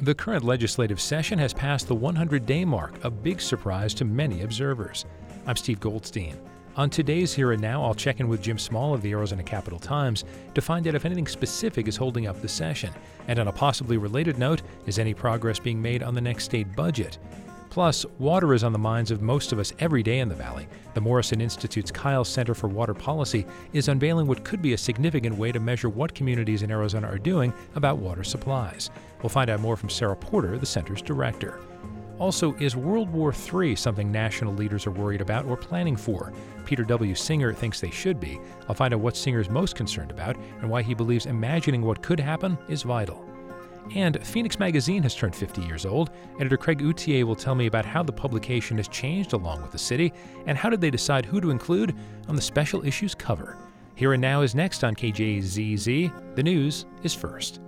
The current legislative session has passed the 100 day mark, a big surprise to many observers. I'm Steve Goldstein. On today's Here and Now, I'll check in with Jim Small of the Arizona Capitol Times to find out if anything specific is holding up the session. And on a possibly related note, is any progress being made on the next state budget? Plus, water is on the minds of most of us every day in the Valley. The Morrison Institute's Kyl Center for Water Policy is unveiling what could be a significant way to measure what communities in Arizona are doing about water supplies. We'll find out more from Sarah Porter, the center's director. Also, is World War III something national leaders are worried about or planning for? Peter W. Singer thinks they should be. I'll find out what Singer is most concerned about and why he believes imagining what could happen is vital. And Phoenix Magazine has turned 50 years old. Editor Craig Outhier will tell me about how the publication has changed along with the city and how did they decide who to include on the special issues cover. Here and Now is next on KJZZ. The news is first.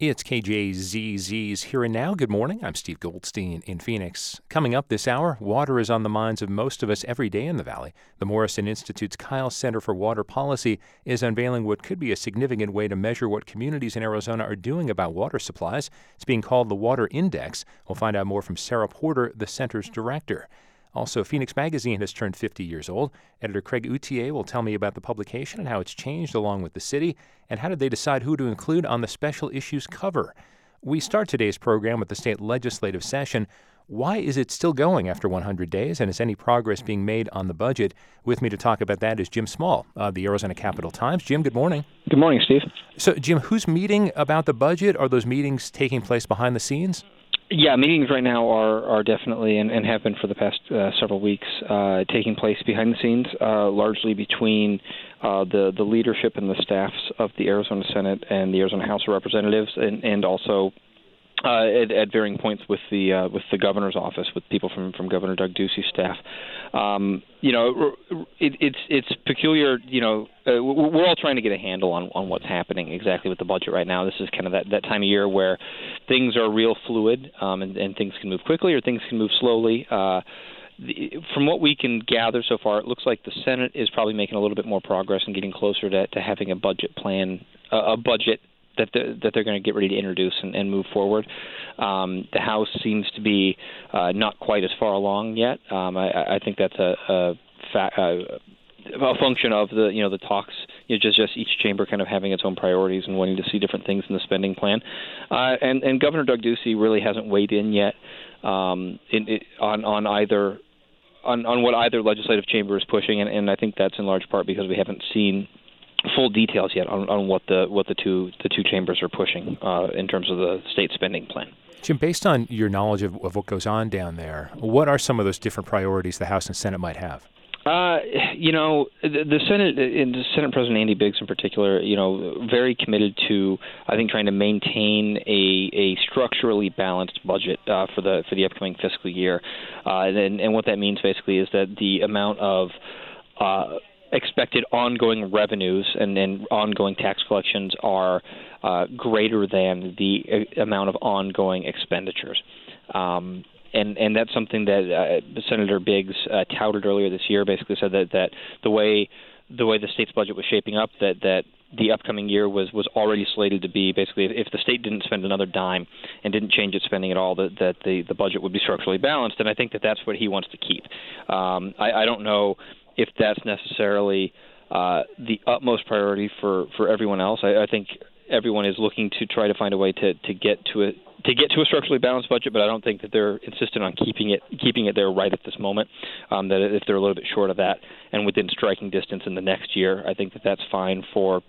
It's KJZZ's Here and Now. Good morning. I'm Steve Goldstein in Phoenix. Coming up this hour, water is on the minds of most of us every day in the Valley. The Morrison Institute's Kyl Center for Water Policy is unveiling what could be a significant way to measure what communities in Arizona are doing about water supplies. It's being called the Water Index. We'll find out more from Sarah Porter, the center's director. Also, Phoenix Magazine has turned 50 years old. Editor Craig Outhier will tell me about the publication and how it's changed along with the city, and how did they decide who to include on the special issues cover. We start today's program with the state legislative session. Why is it still going after 100 days, and is any progress being made on the budget? With me to talk about that is Jim Small of the Arizona Capitol Times. Jim, good morning. Good morning, Steve. So, Jim, who's meeting about the budget? Are those meetings taking place behind the scenes? Yeah, meetings right now are are definitely and, and have been for the past uh, several weeks uh, taking place behind the scenes, uh, largely between uh, the the leadership and the staffs of the Arizona Senate and the Arizona House of Representatives, and and also uh, at, at varying points with the uh, with the governor's office, with people from from Governor Doug Ducey's staff. Um, you know, it, it's it's peculiar. You know, uh, we're all trying to get a handle on on what's happening exactly with the budget right now. This is kind of that that time of year where things are real fluid, um, and, and things can move quickly or things can move slowly. Uh, from what we can gather so far, it looks like the Senate is probably making a little bit more progress and getting closer to, to having a budget plan, a budget that they're, that they're going to get ready to introduce and, and move forward. Um, the House seems to be uh, not quite as far along yet. Um, I, I think that's a, a, fa- uh, a function of the you know the talks. You know, just just each chamber kind of having its own priorities and wanting to see different things in the spending plan. Uh, and and Governor Doug Ducey really hasn't weighed in yet um, in, in, on on either on, on what either legislative chamber is pushing, and, and I think that's in large part because we haven't seen full details yet on, on what the what the two the two chambers are pushing uh, in terms of the state spending plan. Jim, based on your knowledge of, of what goes on down there, what are some of those different priorities the House and Senate might have? Uh, you know, the, the Senate and the Senate President Andy Biggs in particular, you know, very committed to, I think, trying to maintain a, a structurally balanced budget uh, for the for the upcoming fiscal year, uh, and, and what that means basically is that the amount of uh, expected ongoing revenues and, and ongoing tax collections are uh, greater than the uh, amount of ongoing expenditures. Um, and and that's something that uh, Senator Biggs uh, touted earlier this year. Basically, said that that the way the way the state's budget was shaping up, that that the upcoming year was was already slated to be basically if the state didn't spend another dime and didn't change its spending at all, that that the the budget would be structurally balanced. And I think that that's what he wants to keep. Um, I, I don't know if that's necessarily uh, the utmost priority for, for everyone else. I, I think everyone is looking to try to find a way to, to get to a to get to a structurally balanced budget, but I don't think that they're insistent on keeping it keeping it there right at this moment. Um, that if they're a little bit short of that and within striking distance in the next year, I think that that's fine for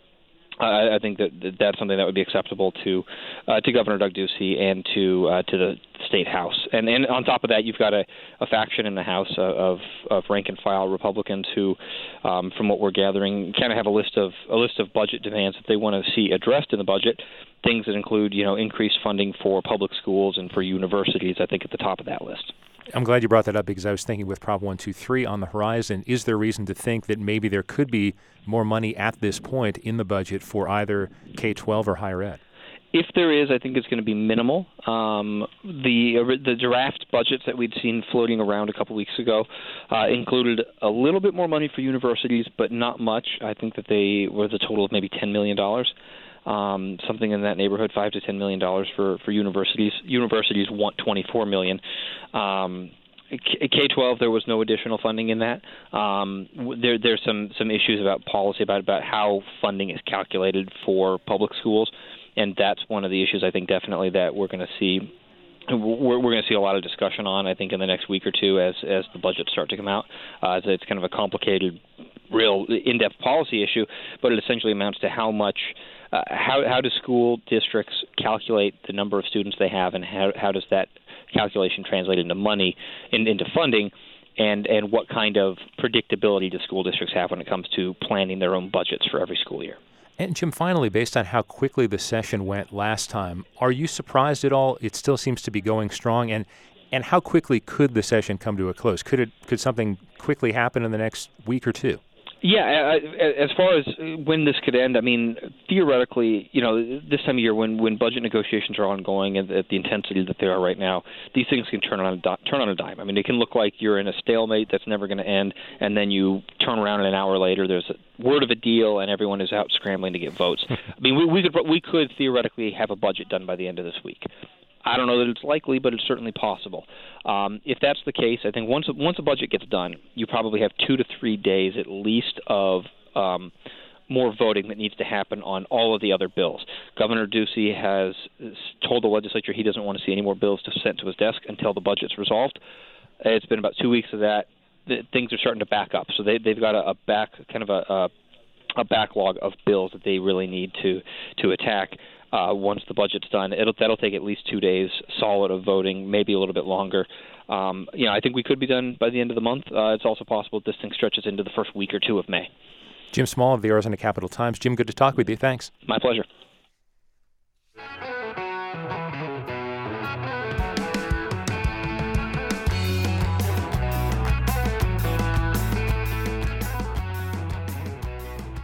I, I think that that's something that would be acceptable to uh, to Governor Doug Ducey and to uh, to the state house. And and on top of that, you've got a, a faction in the House of of rank and file Republicans who, um, from what we're gathering, kind of have a list of a list of budget demands that they want to see addressed in the budget. Things that include you know increased funding for public schools and for universities. I think at the top of that list. I'm glad you brought that up because I was thinking with Prop 123 on the horizon, is there reason to think that maybe there could be more money at this point in the budget for either K 12 or higher ed? If there is, I think it's going to be minimal. Um, the the draft budgets that we'd seen floating around a couple weeks ago uh, included a little bit more money for universities, but not much. I think that they were the total of maybe ten million dollars. Um, something in that neighborhood, five to ten million dollars for for universities. Universities want 24 million. Um, K-12, there was no additional funding in that. Um, there, there's some some issues about policy about about how funding is calculated for public schools, and that's one of the issues I think definitely that we're going to see we're, we're going to see a lot of discussion on, I think, in the next week or two as as the budgets start to come out. Uh, it's kind of a complicated, real in-depth policy issue, but it essentially amounts to how much, uh, how how do school districts calculate the number of students they have, and how how does that calculation translate into money, in, into funding, and and what kind of predictability do school districts have when it comes to planning their own budgets for every school year? And Jim, finally, based on how quickly the session went last time, are you surprised at all? It still seems to be going strong, and and how quickly could the session come to a close? Could it could something quickly happen in the next week or two? Yeah, as far as when this could end, I mean, theoretically, you know, this time of year when when budget negotiations are ongoing and at the intensity that they are right now, these things can turn on a di- turn on a dime. I mean, it can look like you're in a stalemate that's never going to end, and then you turn around and an hour later there's word of a deal and everyone is out scrambling to get votes. I mean, we, we could we could theoretically have a budget done by the end of this week. I don't know that it's likely, but it's certainly possible. Um, if that's the case, I think once once a budget gets done, you probably have two to three days at least of um, more voting that needs to happen on all of the other bills. Governor Ducey has told the legislature he doesn't want to see any more bills to sent to his desk until the budget's resolved. It's been about two weeks of that. Things are starting to back up, so they, they've got a, a back kind of a, a a backlog of bills that they really need to to attack uh, once the budget's done. It'll that'll take at least two days solid of voting, maybe a little bit longer. Um, you know, I think we could be done by the end of the month. Uh, it's also possible this thing stretches into the first week or two of May. Jim Small of the Arizona Capitol Times. Jim, good to talk with you. Thanks. My pleasure.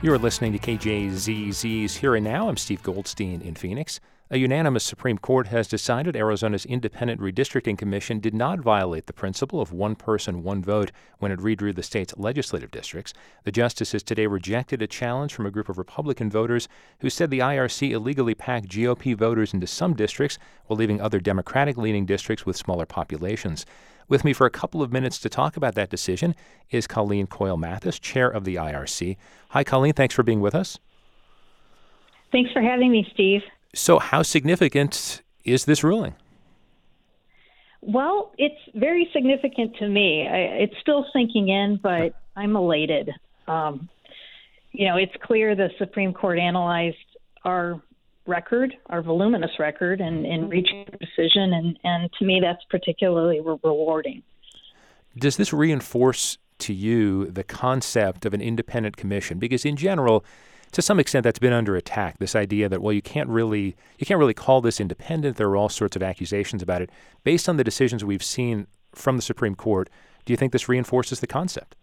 You're listening to KJZZ's Here and Now. I'm Steve Goldstein in Phoenix. A unanimous Supreme Court has decided Arizona's Independent Redistricting Commission did not violate the principle of one person, one vote when it redrew the state's legislative districts. The justices today rejected a challenge from a group of Republican voters who said the IRC illegally packed GOP voters into some districts while leaving other Democratic leaning districts with smaller populations. With me for a couple of minutes to talk about that decision is Colleen Coyle Mathis, chair of the IRC. Hi, Colleen. Thanks for being with us. Thanks for having me, Steve. So, how significant is this ruling? Well, it's very significant to me. I, it's still sinking in, but I'm elated. Um, you know, it's clear the Supreme Court analyzed our record, our voluminous record, and, and mm-hmm. reaching a decision. And, and to me, that's particularly re- rewarding. Does this reinforce to you the concept of an independent commission? Because in general, to some extent, that's been under attack. This idea that well, you can't really you can't really call this independent. There are all sorts of accusations about it. Based on the decisions we've seen from the Supreme Court, do you think this reinforces the concept?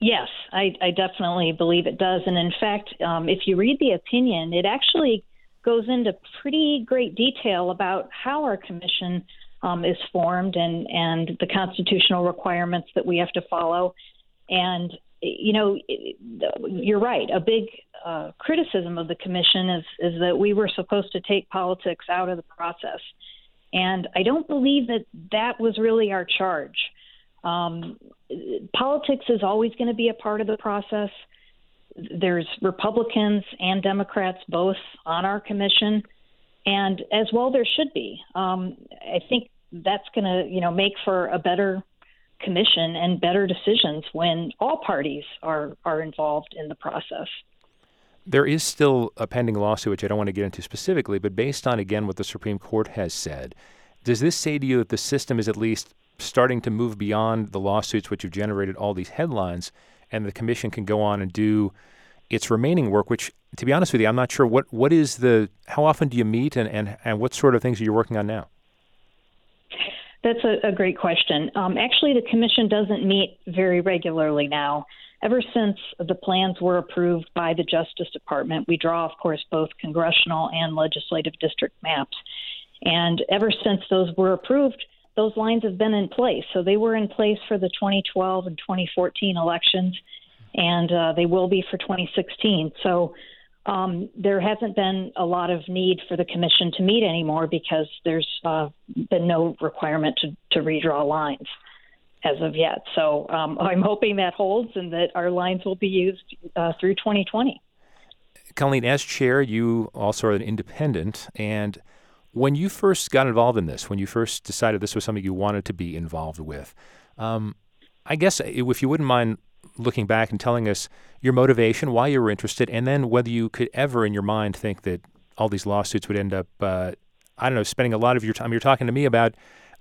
Yes, I, I definitely believe it does. And in fact, um, if you read the opinion, it actually goes into pretty great detail about how our commission um, is formed and, and the constitutional requirements that we have to follow. And, you know, you're right. A big uh, criticism of the commission is, is that we were supposed to take politics out of the process. And I don't believe that that was really our charge. Um, politics is always going to be a part of the process. There's Republicans and Democrats both on our commission, and as well there should be. Um, I think that's going to you know make for a better commission and better decisions when all parties are are involved in the process. There is still a pending lawsuit, which I don't want to get into specifically, but based on again what the Supreme Court has said, does this say to you that the system is at least starting to move beyond the lawsuits which have generated all these headlines, and the commission can go on and do its remaining work. Which, to be honest with you, I'm not sure what what is the how often do you meet, and and and what sort of things are you working on now? That's a, a great question. Um, actually, the commission doesn't meet very regularly now. Ever since the plans were approved by the Justice Department, we draw, of course, both congressional and legislative district maps. And ever since those were approved, those lines have been in place. So they were in place for the 2012 and 2014 elections, and uh, they will be for 2016. So um, there hasn't been a lot of need for the commission to meet anymore because there's uh, been no requirement to, to redraw lines as of yet. So um, I'm hoping that holds and that our lines will be used uh, through 2020. Colleen, as chair, you also are an independent. And when you first got involved in this, when you first decided this was something you wanted to be involved with, um, I guess if you wouldn't mind looking back and telling us your motivation, why you were interested, and then whether you could ever in your mind think that all these lawsuits would end up, uh, I don't know, spending a lot of your time. You're talking to me about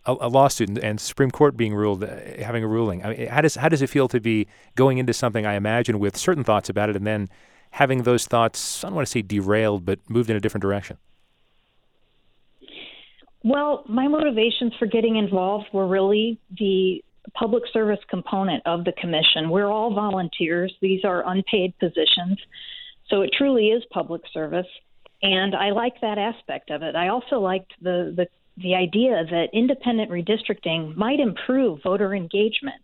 a, a lawsuit and, Supreme Court being ruled, uh, having a ruling. I mean, how does how does it feel to be going into something? I imagine with certain thoughts about it, and then having those thoughts, I don't want to say derailed, but moved in a different direction. Well, my motivations for getting involved were really the public service component of the commission. We're all volunteers, these are unpaid positions. So it truly is public service. And I like that aspect of it. I also liked the, the, the idea that independent redistricting might improve voter engagement.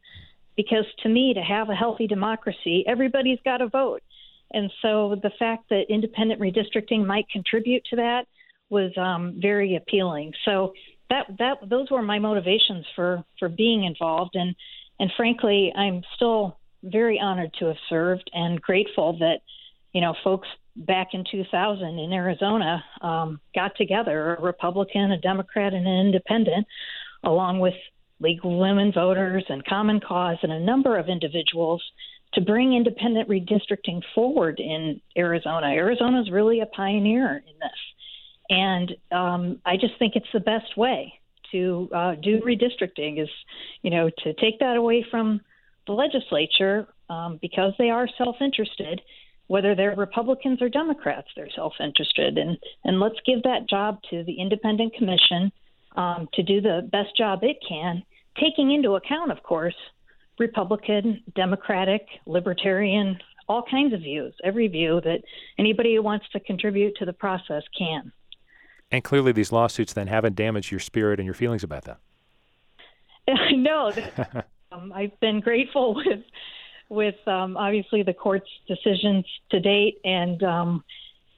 Because to me, to have a healthy democracy, everybody's got to vote. And so the fact that independent redistricting might contribute to that was um, very appealing. So that that those were my motivations for for being involved and and frankly I'm still very honored to have served and grateful that you know folks back in 2000 in Arizona um, got together a Republican, a Democrat, and an Independent, along with League of Women Voters and Common Cause and a number of individuals to bring independent redistricting forward in Arizona. Arizona is really a pioneer in this. And um, I just think it's the best way to uh, do redistricting is, you know, to take that away from the legislature um, because they are self-interested. Whether they're Republicans or Democrats, they're self-interested, and and let's give that job to the independent commission um, to do the best job it can, taking into account, of course, Republican, Democratic, Libertarian, all kinds of views, every view that anybody who wants to contribute to the process can. And clearly, these lawsuits then haven't damaged your spirit and your feelings about that. no, um, I've been grateful with with um, obviously the court's decisions to date, and um,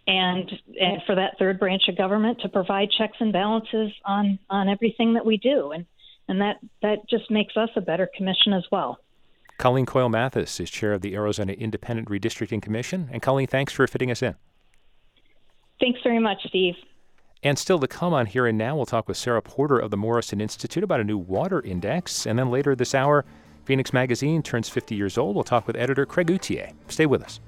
and and for that third branch of government to provide checks and balances on on everything that we do, and and that that just makes us a better commission as well. Colleen Coyle Mathis is chair of the Arizona Independent Redistricting Commission, and Colleen, thanks for fitting us in. Thanks very much, Steve. And still to come on Here and Now, we'll talk with Sarah Porter of the Morrison Institute about a new water index. And then later this hour, Phoenix Magazine turns 50 years old. We'll talk with editor Craig Outhier. Stay with us.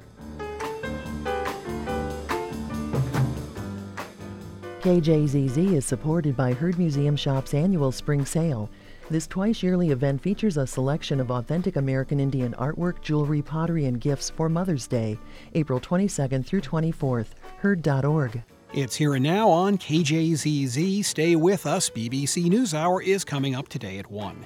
KJZZ is supported by Heard Museum Shop's annual spring sale. This twice yearly event features a selection of authentic American Indian artwork, jewelry, pottery, and gifts for Mother's Day, April 22nd through 24th. Heard.org. It's here and now on KJZZ. Stay with us. BBC NewsHour is coming up today at 1.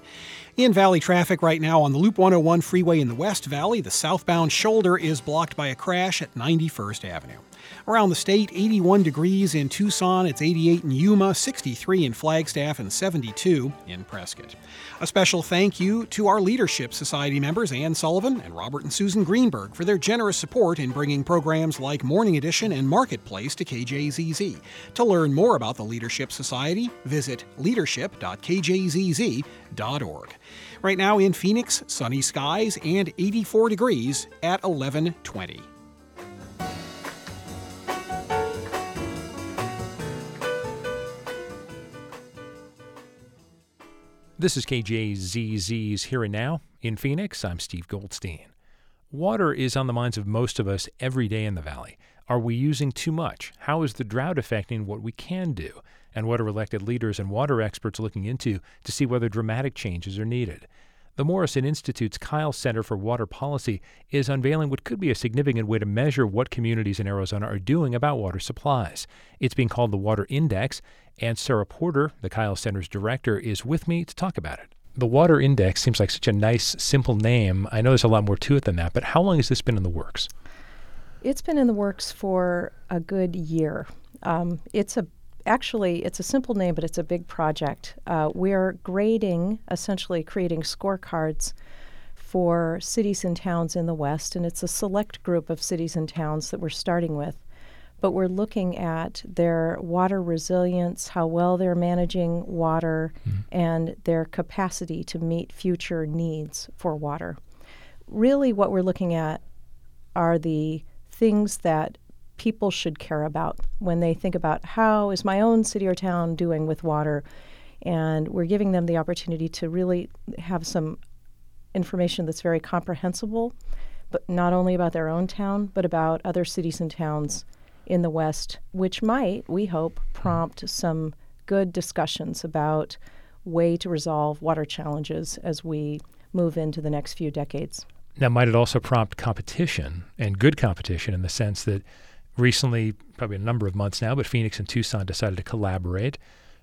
In Valley traffic right now on the Loop 101 freeway in the West Valley, the southbound shoulder is blocked by a crash at 91st Avenue. Around the state, 81 degrees in Tucson, it's 88 in Yuma, 63 in Flagstaff, and 72 in Prescott. A special thank you to our Leadership Society members Ann Sullivan and Robert and Susan Greenberg for their generous support in bringing programs like Morning Edition and Marketplace to KJZZ. To learn more about the Leadership Society, visit leadership.kjzz.org. Right now in Phoenix, sunny skies and 84 degrees at 1120. This is KJZZ's Here and Now. In Phoenix, I'm Steve Goldstein. Water is on the minds of most of us every day in the Valley. Are we using too much? How is the drought affecting what we can do? And what are elected leaders and water experts looking into to see whether dramatic changes are needed? The Morrison Institute's Kyl Center for Water Policy is unveiling what could be a significant way to measure what communities in Arizona are doing about water supplies. It's being called the Water Index, and Sarah Porter, the Kyl Center's director, is with me to talk about it. The Water Index seems like such a nice, simple name. I know there's a lot more to it than that, but how long has this been in the works? It's been in the works for a good year. Um, it's a actually, it's a simple name, but it's a big project. Uh, we're grading, essentially creating scorecards for cities and towns in the West, and it's a select group of cities and towns that we're starting with. but we're looking at their water resilience, how well they're managing water, mm-hmm. and their capacity to meet future needs for water. Really, what we're looking at are the things that people should care about when they think about how is my own city or town doing with water. And we're giving them the opportunity to really have some information that's very comprehensible, but not only about their own town, but about other cities and towns in the West, which might, we hope, prompt some good discussions about way to resolve water challenges as we move into the next few decades. Now, might it also prompt competition and good competition in the sense that recently, probably a number of months now, but Phoenix and Tucson decided to collaborate.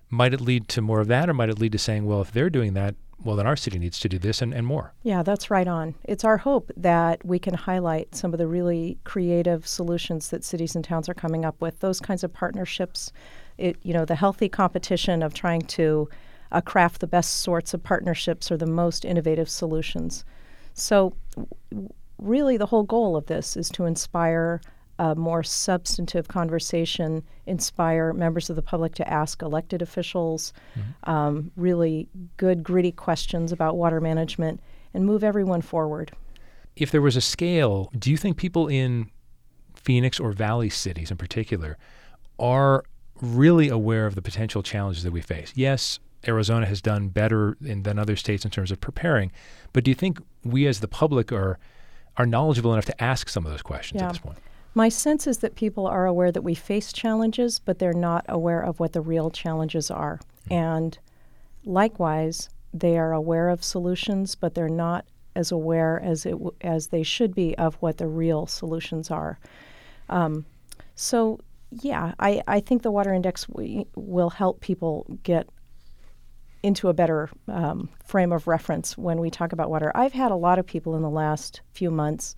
Might it lead to more of that, or might it lead to saying, well, if they're doing that, well, then our city needs to do this and, and more. Yeah, that's right on. It's our hope that we can highlight some of the really creative solutions that cities and towns are coming up with, those kinds of partnerships. It, you know, the healthy competition of trying to uh, craft the best sorts of partnerships or the most innovative solutions. So, w- really, the whole goal of this is to inspire a more substantive conversation, inspire members of the public to ask elected officials mm-hmm. um, really good, gritty questions about water management, and move everyone forward. If there was a scale, do you think people in Phoenix or Valley cities in particular are really aware of the potential challenges that we face? Yes, Arizona has done better in, than other states in terms of preparing, but do you think we as the public are are knowledgeable enough to ask some of those questions yeah. at this point? My sense is that people are aware that we face challenges, but they're not aware of what the real challenges are. Mm-hmm. And likewise, they are aware of solutions, but they're not as aware as it w- as they should be of what the real solutions are. Um, so, yeah, I, I think the water index w- will help people get into a better um, frame of reference when we talk about water. I've had a lot of people in the last few months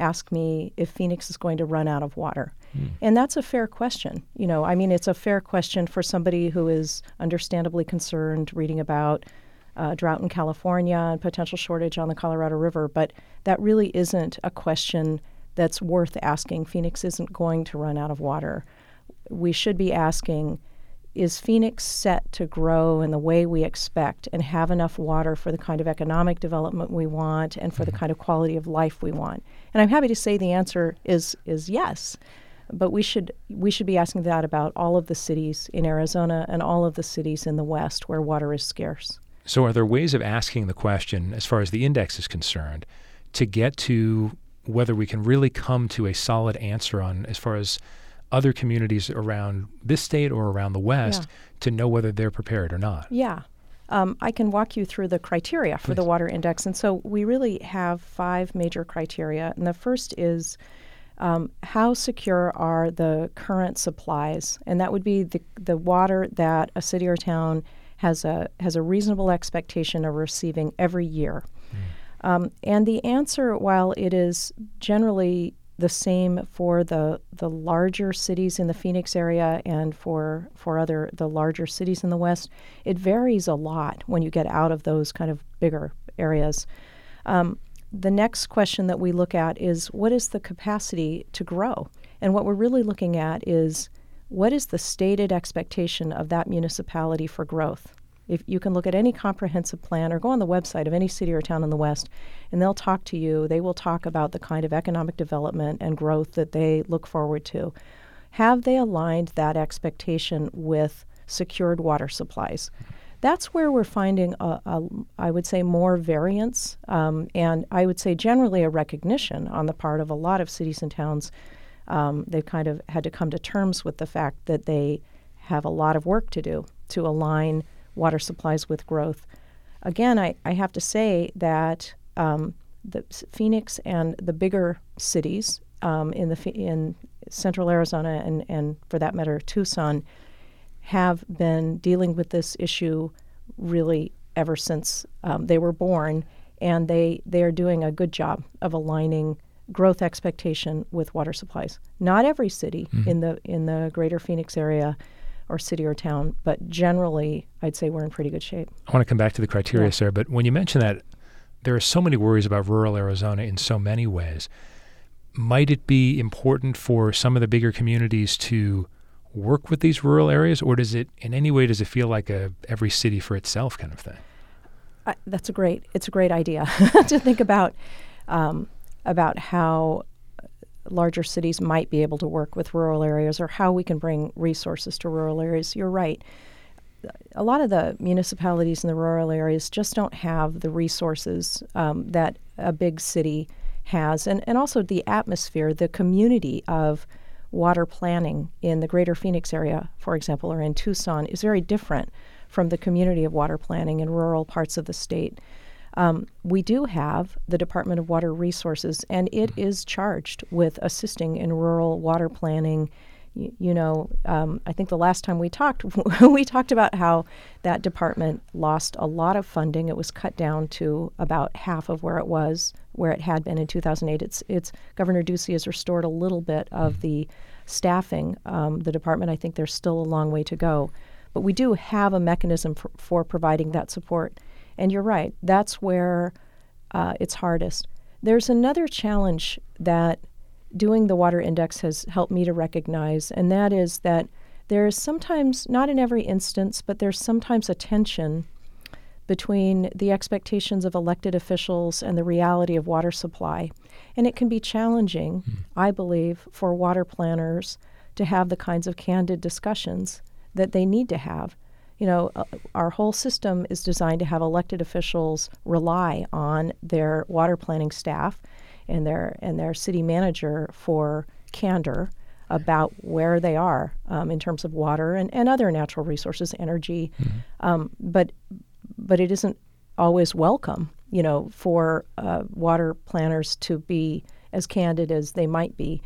ask me if Phoenix is going to run out of water. Mm. And that's a fair question. You know, I mean, it's a fair question for somebody who is understandably concerned reading about uh, drought in California and potential shortage on the Colorado River, but that really isn't a question that's worth asking. Phoenix isn't going to run out of water. We should be asking is Phoenix set to grow in the way we expect and have enough water for the kind of economic development we want and for mm-hmm. the kind of quality of life we want? And I'm happy to say the answer is is yes. But we should we should be asking that about all of the cities in Arizona and all of the cities in the West where water is scarce. So are there ways of asking the question as far as the index is concerned to get to whether we can really come to a solid answer on as far as other communities around this state or around the West yeah. to know whether they're prepared or not. Yeah. Um, I can walk you through the criteria for Please. the water index. And so we really have five major criteria. And the first is um, how secure are the current supplies? And that would be the, the water that a city or town has a, has a reasonable expectation of receiving every year. Mm. Um, and the answer, while it is generally the same for the the larger cities in the Phoenix area and for for other the larger cities in the West. It varies a lot when you get out of those kind of bigger areas. Um, the next question that we look at is what is the capacity to grow? And what we're really looking at is what is the stated expectation of that municipality for growth? If you can look at any comprehensive plan or go on the website of any city or town in the West, and they'll talk to you. They will talk about the kind of economic development and growth that they look forward to. Have they aligned that expectation with secured water supplies? That's where we're finding, a, a, I would say, more variance, um, and I would say generally a recognition on the part of a lot of cities and towns. Um, they've kind of had to come to terms with the fact that they have a lot of work to do to align water supplies with growth. Again, I, I have to say that um, the Phoenix and the bigger cities um, in the in central Arizona and, and for that matter Tucson have been dealing with this issue really ever since um, they were born, and they they are doing a good job of aligning growth expectation with water supplies. Not every city mm-hmm. in the in the greater Phoenix area or city or town, but generally, I'd say we're in pretty good shape. I want to come back to the criteria, yeah. Sarah, but when you mention that there are so many worries about rural Arizona in so many ways, might it be important for some of the bigger communities to work with these rural areas, or does it, in any way, does it feel like a every city for itself kind of thing? I, that's a great. It's a great idea to think about um, about how larger cities might be able to work with rural areas, or how we can bring resources to rural areas. You're right. A lot of the municipalities in the rural areas just don't have the resources um, that a big city has, and, and also the atmosphere, the community of water planning in the greater Phoenix area, for example, or in Tucson, is very different from the community of water planning in rural parts of the state. Um, we do have the Department of Water Resources, and it is charged with assisting in rural water planning. You, you know, um, I think the last time we talked, we talked about how that department lost a lot of funding. It was cut down to about half of where it was, where it had been in 2008. It's, it's Governor Ducey has restored a little bit of the staffing. Um, the department, I think, there's still a long way to go, but we do have a mechanism for, for providing that support. And you're right, that's where uh, it's hardest. There's another challenge that doing the water index has helped me to recognize, and that is that there is sometimes, not in every instance, but there's sometimes a tension between the expectations of elected officials and the reality of water supply. And it can be challenging, mm. I believe, for water planners to have the kinds of candid discussions that they need to have you know, uh, our whole system is designed to have elected officials rely on their water planning staff and their and their city manager for candor about where they are um, in terms of water and, and other natural resources, energy. Mm-hmm. Um, but but it isn't always welcome, you know, for uh, water planners to be as candid as they might be.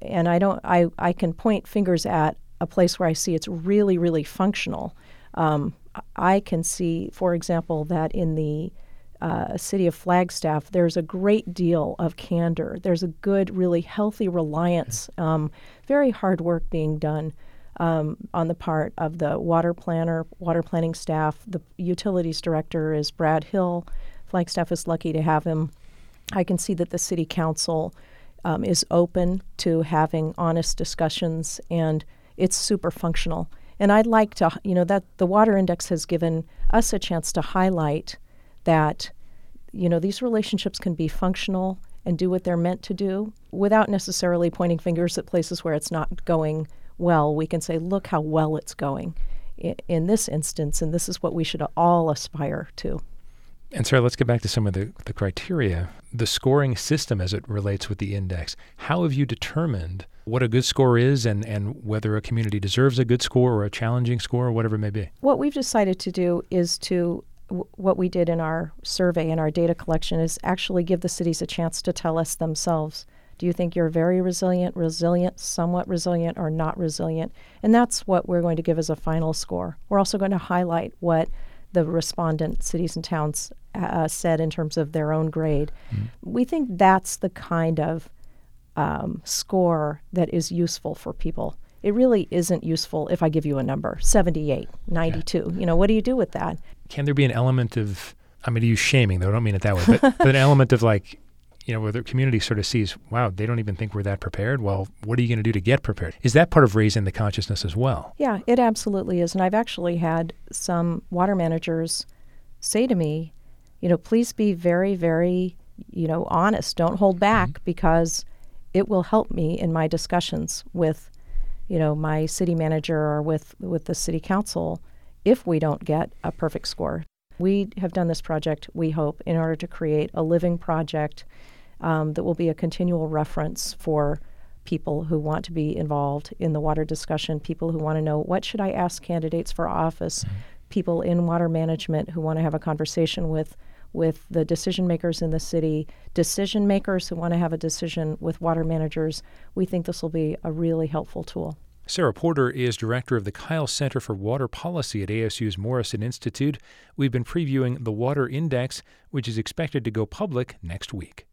And I don't. I, I can point fingers at a place where I see it's really, really functional. Um, I can see, for example, that in the uh, city of Flagstaff, there's a great deal of candor. There's a good, really healthy reliance, um, very hard work being done um, on the part of the water planner, water planning staff. The utilities director is Brad Hill. Flagstaff is lucky to have him. I can see that the city council um, is open to having honest discussions and it's super functional. And I'd like to, you know, that the water index has given us a chance to highlight that, you know, these relationships can be functional and do what they're meant to do without necessarily pointing fingers at places where it's not going well. We can say, look how well it's going in, in this instance, and this is what we should all aspire to. And Sarah, let's get back to some of the, the criteria. The scoring system as it relates with the index. How have you determined what a good score is and, and whether a community deserves a good score or a challenging score or whatever it may be? What we've decided to do is to w- what we did in our survey and our data collection is actually give the cities a chance to tell us themselves do you think you're very resilient, resilient, somewhat resilient, or not resilient? And that's what we're going to give as a final score. We're also going to highlight what the respondent cities and towns uh, said in terms of their own grade. Mm. We think that's the kind of um, score that is useful for people. It really isn't useful if I give you a number 78, 92. You know, what do you do with that? Can there be an element of, I'm going to use shaming, though, I don't mean it that way, but, but an element of like, you know, where the community sort of sees, wow, they don't even think we're that prepared. Well, what are you going to do to get prepared? Is that part of raising the consciousness as well? Yeah, it absolutely is. And I've actually had some water managers say to me, you know, please be very, very, you know, honest. Don't hold back mm-hmm. because it will help me in my discussions with, you know, my city manager or with with the city council if we don't get a perfect score. We have done this project, we hope, in order to create a living project um, that will be a continual reference for people who want to be involved in the water discussion, people who want to know what should I ask candidates for office, mm-hmm. people in water management who want to have a conversation with with the decision makers in the city, decision makers who want to have a decision with water managers. We think this will be a really helpful tool. Sarah Porter is director of the Kyl Center for Water Policy at ASU's Morrison Institute. We've been previewing the Water Index, which is expected to go public next week.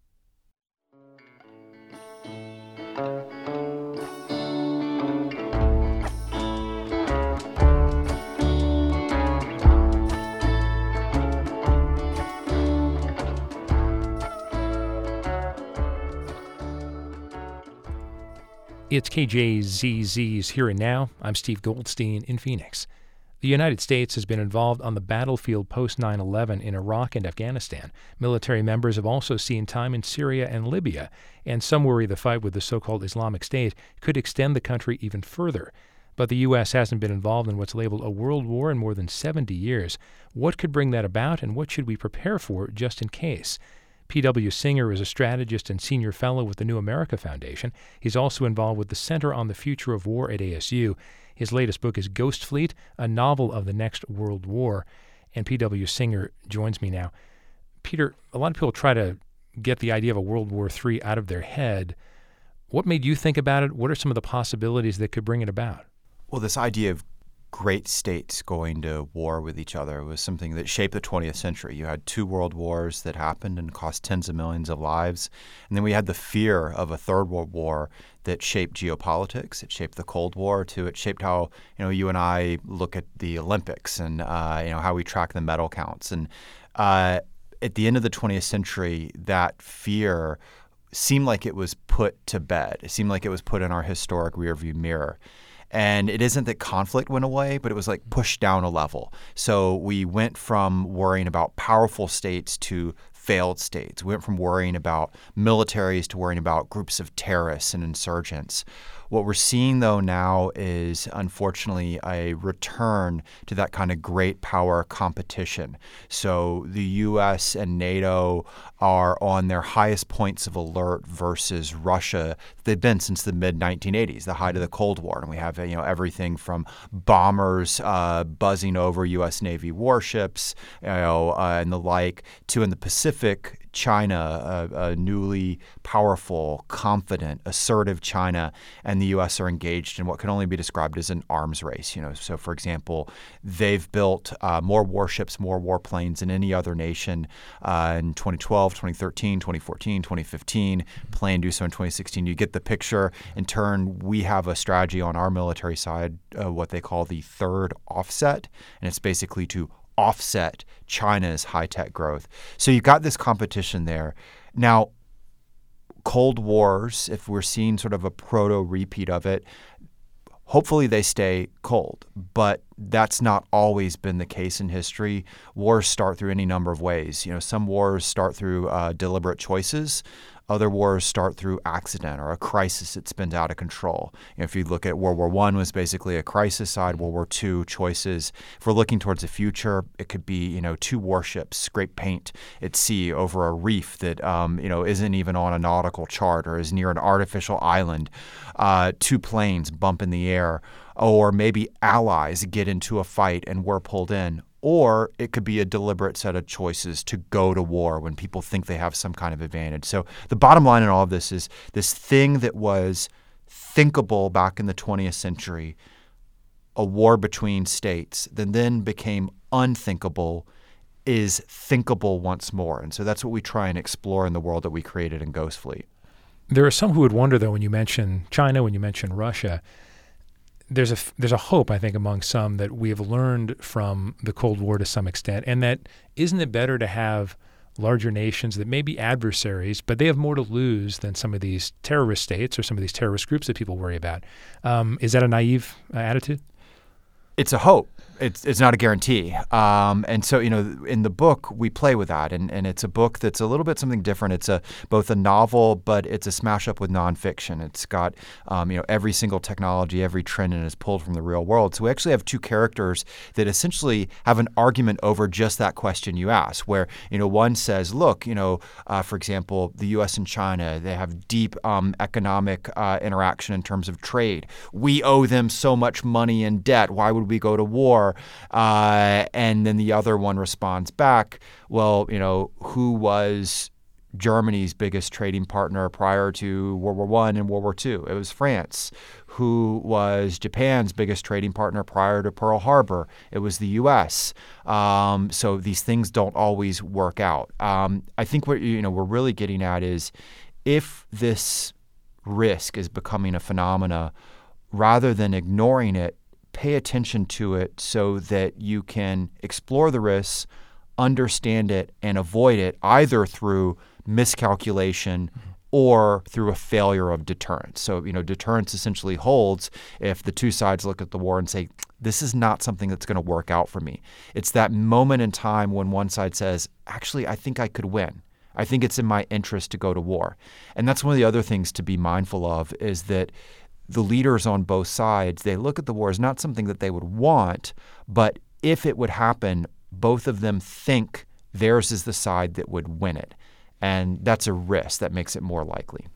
It's KJZZ's Here and Now. I'm Steve Goldstein in Phoenix. The United States has been involved on the battlefield post 9 11 in Iraq and Afghanistan. Military members have also seen time in Syria and Libya, and some worry the fight with the so called Islamic State could extend the country even further. But the U.S. hasn't been involved in what's labeled a world war in more than 70 years. What could bring that about, and what should we prepare for just in case? P.W. Singer is a strategist and senior fellow with the New America Foundation. He's also involved with the Center on the Future of War at ASU. His latest book is Ghost Fleet, a novel of the next world war. And P.W. Singer joins me now. Peter, a lot of people try to get the idea of a World War III out of their head. What made you think about it? What are some of the possibilities that could bring it about? Well, this idea of great states going to war with each other was something that shaped the 20th century. You had two world wars that happened and cost tens of millions of lives. And then we had the fear of a third world war that shaped geopolitics. It shaped the Cold War too. It shaped how you know you and I look at the Olympics and uh, you know how we track the medal counts. And uh, at the end of the 20th century, that fear seemed like it was put to bed. It seemed like it was put in our historic rearview mirror. And it isn't that conflict went away, but it was like pushed down a level. So we went from worrying about powerful states to failed states. We went from worrying about militaries to worrying about groups of terrorists and insurgents. What we're seeing, though, now is unfortunately a return to that kind of great power competition. So the U.S. and NATO are on their highest points of alert versus Russia. They've been since the mid 1980s, the height of the Cold War, and we have you know everything from bombers uh, buzzing over U.S. Navy warships, you know, uh, and the like, to in the Pacific China, a, a, newly powerful, confident, assertive China, and the U.S. are engaged in what can only be described as an arms race. You know, so for example, they've built uh, more warships, more warplanes than any other nation uh, in 2012, 2013, 2014, 2015. Plan to do so in 2016. You get the picture. In turn, we have a strategy on our military side, uh, what they call the third offset, and it's basically to offset China's high tech growth. So you've got this competition there. Now, Cold Wars, if we're seeing sort of a proto repeat of it, hopefully they stay cold. But that's not always been the case in history. Wars start through any number of ways. You know, some wars start through uh, deliberate choices. Other wars start through accident or a crisis that spins out of control. You know, if you look at World War One was basically a crisis side. World War Two choices. If we're looking towards the future, it could be you know two warships scrape paint at sea over a reef that um, you know isn't even on a nautical chart or is near an artificial island. Uh, two planes bump in the air or maybe allies get into a fight and we're pulled in or it could be a deliberate set of choices to go to war when people think they have some kind of advantage. So the bottom line in all of this is this thing that was thinkable back in the 20th century, a war between states, that then became unthinkable is thinkable once more. And so that's what we try and explore in the world that we created in Ghost Fleet. There are some who would wonder, though, when you mention China, when you mention Russia, there's a there's a hope I think among some that we have learned from the Cold War to some extent, and that isn't it better to have larger nations that may be adversaries, but they have more to lose than some of these terrorist states or some of these terrorist groups that people worry about. Um, is that a naive uh, attitude? It's a hope it's it's not a guarantee. Um, and so you know, in the book we play with that, and, and it's a book that's a little bit something different. It's a both a novel, but it's a smash up with nonfiction. It's got um, you know every single technology, every trend, and is pulled from the real world. So we actually have two characters that essentially have an argument over just that question you asked, where you know one says, look, you know, uh, for example, the U.S. and China they have deep um, economic uh, interaction in terms of trade. We owe them so much money in debt. Why would we go to war? Uh, and then the other one responds back, well, you know, who was Germany's biggest trading partner prior to World War One and World War Two? It was France. Who was Japan's biggest trading partner prior to Pearl Harbor? It was the U.S. Um, so these things don't always work out. Um, I think what you know we're really getting at is if this risk is becoming a phenomena, rather than ignoring it, pay attention to it so that you can explore the risks, understand it, and avoid it either through miscalculation mm-hmm. or through a failure of deterrence. So, you know, deterrence essentially holds if the two sides look at the war and say, this is not something that's going to work out for me. It's that moment in time when one side says, actually, I think I could win. I think it's in my interest to go to war. And that's one of the other things to be mindful of is that the leaders on both sides, they look at the war as not something that they would want, but if it would happen, both of them think theirs is the side that would win it. And that's a risk that makes it more likely.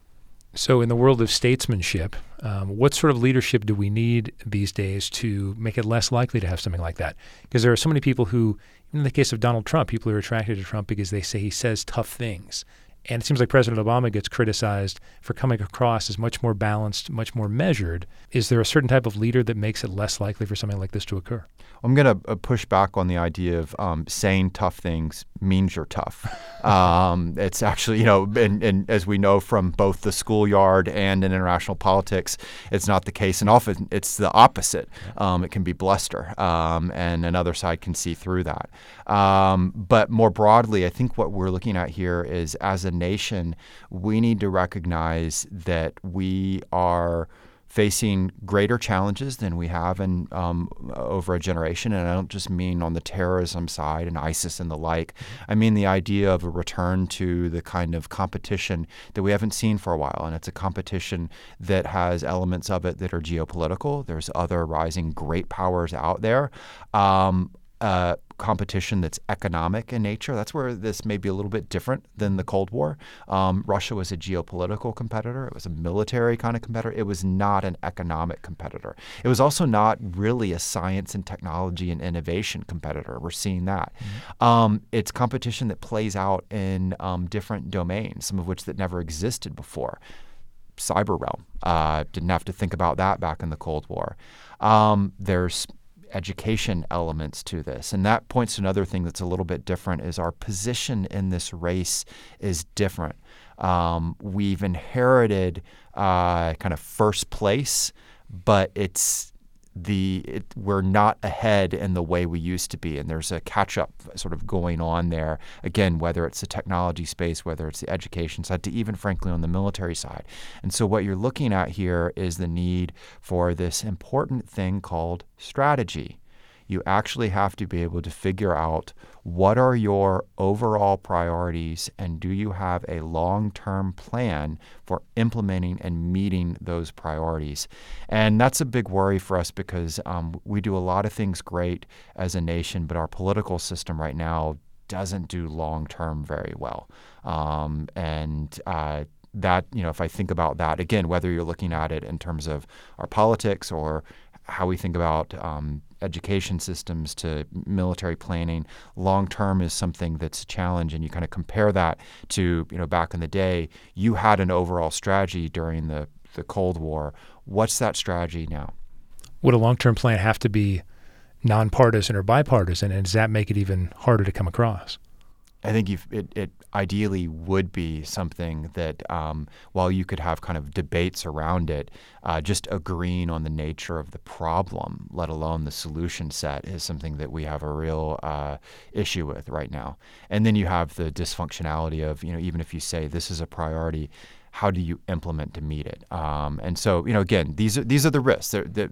So, in the world of statesmanship, um, what sort of leadership do we need these days to make it less likely to have something like that? Because there are so many people who, in the case of Donald Trump, people are attracted to Trump because they say he says tough things. And it seems like President Obama gets criticized for coming across as much more balanced, much more measured. Is there a certain type of leader that makes it less likely for something like this to occur? I'm going to uh, push back on the idea of um, saying tough things means you're tough. Um, it's actually, you know, and, and, as we know from both the schoolyard and in international politics, it's not the case. And often it's the opposite. Um, it can be bluster, um, and another side can see through that. Um, but more broadly, I think what we're looking at here is as a nation, we need to recognize that we are facing greater challenges than we have in um, over a generation. And I don't just mean on the terrorism side and ISIS and the like. I mean the idea of a return to the kind of competition that we haven't seen for a while. And it's a competition that has elements of it that are geopolitical. There's other rising great powers out there. Um, uh, competition that's economic in nature. That's where this may be a little bit different than the Cold War. Um, Russia was a geopolitical competitor, it was a military kind of competitor. It was not an economic competitor. It was also not really a science and technology and innovation competitor. We're seeing that. Mm-hmm. Um, it's competition that plays out in um, different domains, some of which that never existed before. Cyber realm. Uh, didn't have to think about that back in the Cold War. Um, there's education elements to this. And that points to another thing that's a little bit different is our position in this race is different. Um, we've inherited uh, kind of first place, but it's the it, we're not ahead in the way we used to be, and there's a catch up sort of going on there. Again, whether it's the technology space, whether it's the education side, to even frankly on the military side. And so, what you're looking at here is the need for this important thing called strategy you actually have to be able to figure out what are your overall priorities and do you have a long term plan for implementing and meeting those priorities? And that's a big worry for us because um, we do a lot of things great as a nation, but our political system right now doesn't do long term very well. Um, and uh, that, you know, if I think about that, again, whether you're looking at it in terms of our politics or how we think about um, education systems to military planning. Long term is something that's a challenge and you kind of compare that to you know back in the day you had an overall strategy during the the cold war. What's that strategy now? Would a long-term plan have to be nonpartisan or bipartisan and does that make it even harder to come across? I think it, it ideally would be something that, um, while you could have kind of debates around it, uh, just agreeing on the nature of the problem, let alone the solution set, is something that we have a real uh, issue with right now. And then you have the dysfunctionality of, you know, even if you say this is a priority, how do you implement to meet it? Um, and so, you know, again, these are these are the risks. They're,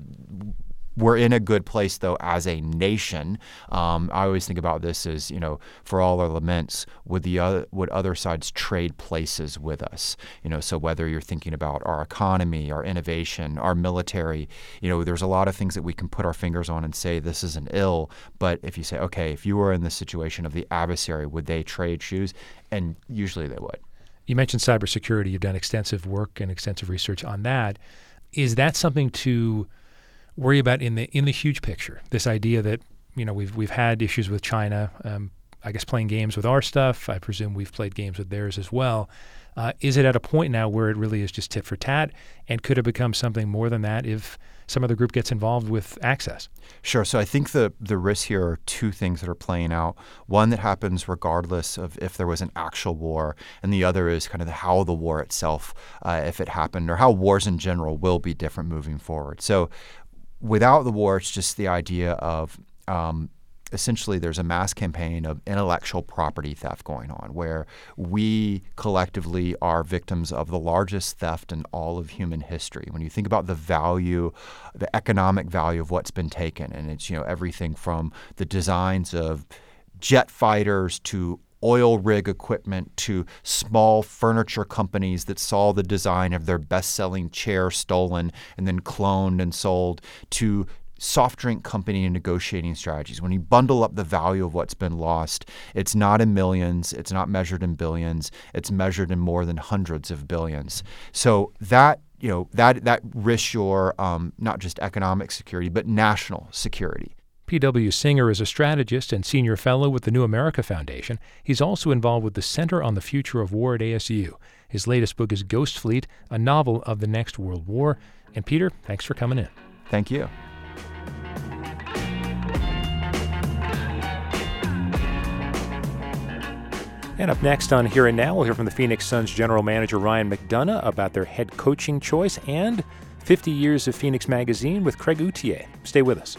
we're in a good place though as a nation. Um, I always think about this as you know, for all our laments, would the other, would other sides trade places with us? You know, so whether you're thinking about our economy, our innovation, our military, you know, there's a lot of things that we can put our fingers on and say this is an ill. But if you say, okay, if you were in the situation of the adversary, would they trade shoes? And usually they would. You mentioned cybersecurity. You've done extensive work and extensive research on that. Is that something to worry about in the in the huge picture. This idea that you know we've we've had issues with China. Um, I guess playing games with our stuff. I presume we've played games with theirs as well. Uh, is it at a point now where it really is just tit for tat, and could it become something more than that if some other group gets involved with access? Sure. So I think the the risks here are two things that are playing out. One that happens regardless of if there was an actual war, and the other is kind of how the war itself, uh, if it happened, or how wars in general will be different moving forward. So without the war, it's just the idea of um, essentially there's a mass campaign of intellectual property theft going on where we collectively are victims of the largest theft in all of human history. When you think about the value, the economic value of what's been taken, and it's you know everything from the designs of jet fighters to oil rig equipment to small furniture companies that saw the design of their best selling chair stolen and then cloned and sold to soft drink company and negotiating strategies. When you bundle up the value of what's been lost, it's not in millions, it's not measured in billions, it's measured in more than hundreds of billions. So that you know that that risks your um, not just economic security but national security. P.W. Singer is a strategist and senior fellow with the New America Foundation. He's also involved with the Center on the Future of War at ASU. His latest book is Ghost Fleet, a novel of the next World War. And Peter, thanks for coming in. Thank you. And up next on Here and Now, we'll hear from the Phoenix Suns general manager Ryan McDonough about their head coaching choice and 50 years of Phoenix Magazine with Craig Outhier. Stay with us.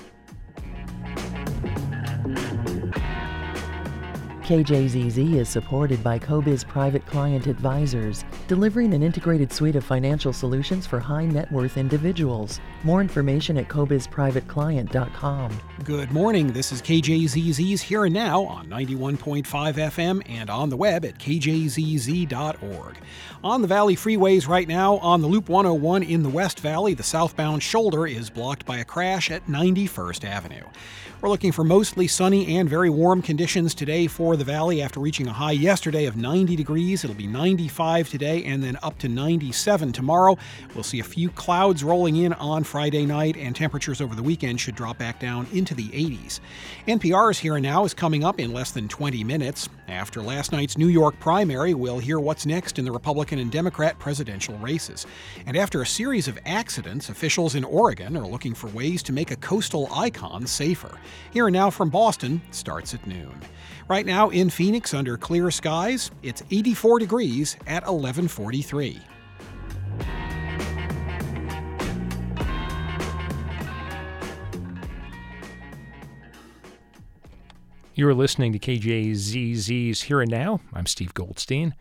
KJZZ is supported by CoBiz Private Client Advisors, delivering an integrated suite of financial solutions for high net worth individuals. More information at cobizprivateclient.com. Good morning. This is KJZZ's Here and Now on 91.5 FM and on the web at kjzz.org. On the Valley freeways right now, on the Loop 101 in the West Valley, the southbound shoulder is blocked by a crash at 91st Avenue. We're looking for mostly sunny and very warm conditions today for the valley after reaching a high yesterday of 90 degrees. It'll be 95 today and then up to 97 tomorrow. We'll see a few clouds rolling in on Friday night, and temperatures over the weekend should drop back down into the 80s. NPR's Here and Now is coming up in less than 20 minutes. After last night's New York primary, we'll hear what's next in the Republican and Democrat presidential races. And after a series of accidents, officials in Oregon are looking for ways to make a coastal icon safer. Here and Now from Boston starts at noon. Right now in Phoenix under clear skies, it's 84 degrees at 1143. You're listening to KJZZ's Here and Now. I'm Steve Goldstein.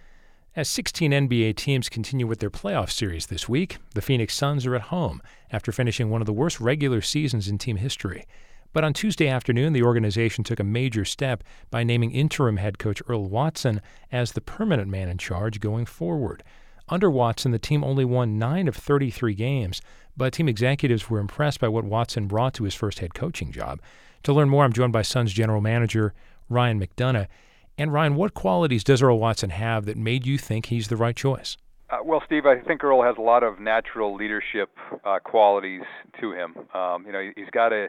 As 16 NBA teams continue with their playoff series this week, the Phoenix Suns are at home after finishing one of the worst regular seasons in team history. But on Tuesday afternoon, the organization took a major step by naming interim head coach Earl Watson as the permanent man in charge going forward. Under Watson, the team only won 9 of 33 games, but team executives were impressed by what Watson brought to his first head coaching job. To learn more, I'm joined by Suns general manager Ryan McDonough. And Ryan, what qualities does Earl Watson have that made you think he's the right choice? Uh, well, Steve, I think Earl has a lot of natural leadership uh, qualities to him. Um, you know, he's got a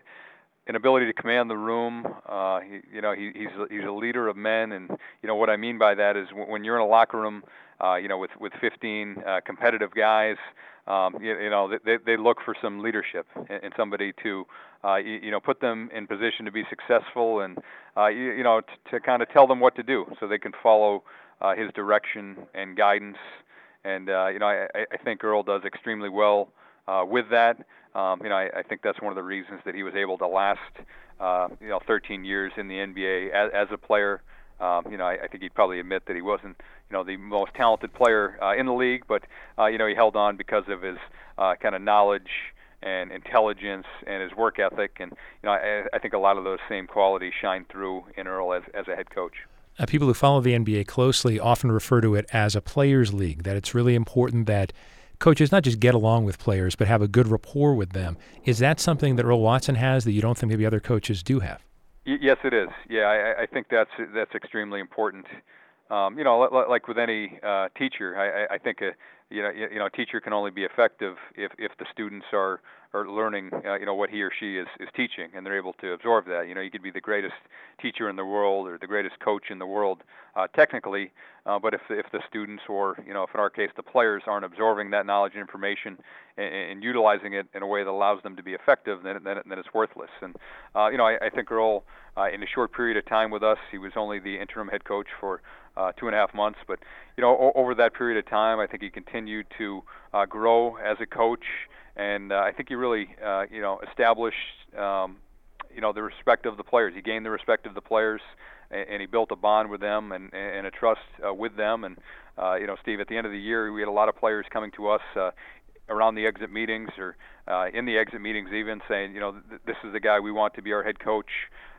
an ability to command the room. Uh, he, you know, he, he's he's a leader of men, and you know what I mean by that is when you're in a locker room, uh, you know, with with 15 uh, competitive guys, um, you, you know, they they look for some leadership and, and somebody to, uh, you, you know, put them in position to be successful, and uh, you, you know, t- to kind of tell them what to do so they can follow uh, his direction and guidance. And uh, you know, I, I think Earl does extremely well uh, with that. Um, you know, I, I think that's one of the reasons that he was able to last, uh, you know, 13 years in the NBA as, as a player. Um, you know, I, I think he'd probably admit that he wasn't, you know, the most talented player uh, in the league, but uh, you know, he held on because of his uh, kind of knowledge and intelligence and his work ethic, and you know, I, I think a lot of those same qualities shine through in Earl as, as a head coach. Uh, people who follow the NBA closely often refer to it as a players' league. That it's really important that coaches not just get along with players, but have a good rapport with them. Is that something that Earl Watson has that you don't think maybe other coaches do have? yes, it is. Yeah, I, I think that's that's extremely important. Um, you know, like with any uh, teacher, I, I think a you know you know a teacher can only be effective if if the students are are learning uh, you know what he or she is is teaching and they're able to absorb that. You know you could be the greatest teacher in the world or the greatest coach in the world uh, technically uh, but if if the students or you know if in our case the players aren't absorbing that knowledge and information and, and utilizing it in a way that allows them to be effective then then, then it's worthless. And uh, you know I, I think Earl uh, in a short period of time with us he was only the interim head coach for uh, two and a half months but you know o- over that period of time I think he continued to uh, grow as a coach and uh, I think he really, uh, you know, established, um, you know the respect of the players. He gained the respect of the players, and, and he built a bond with them and, and a trust uh, with them. And uh, you know, Steve, at the end of the year, we had a lot of players coming to us uh, around the exit meetings or uh, in the exit meetings, even saying, you know, th- this is the guy we want to be our head coach.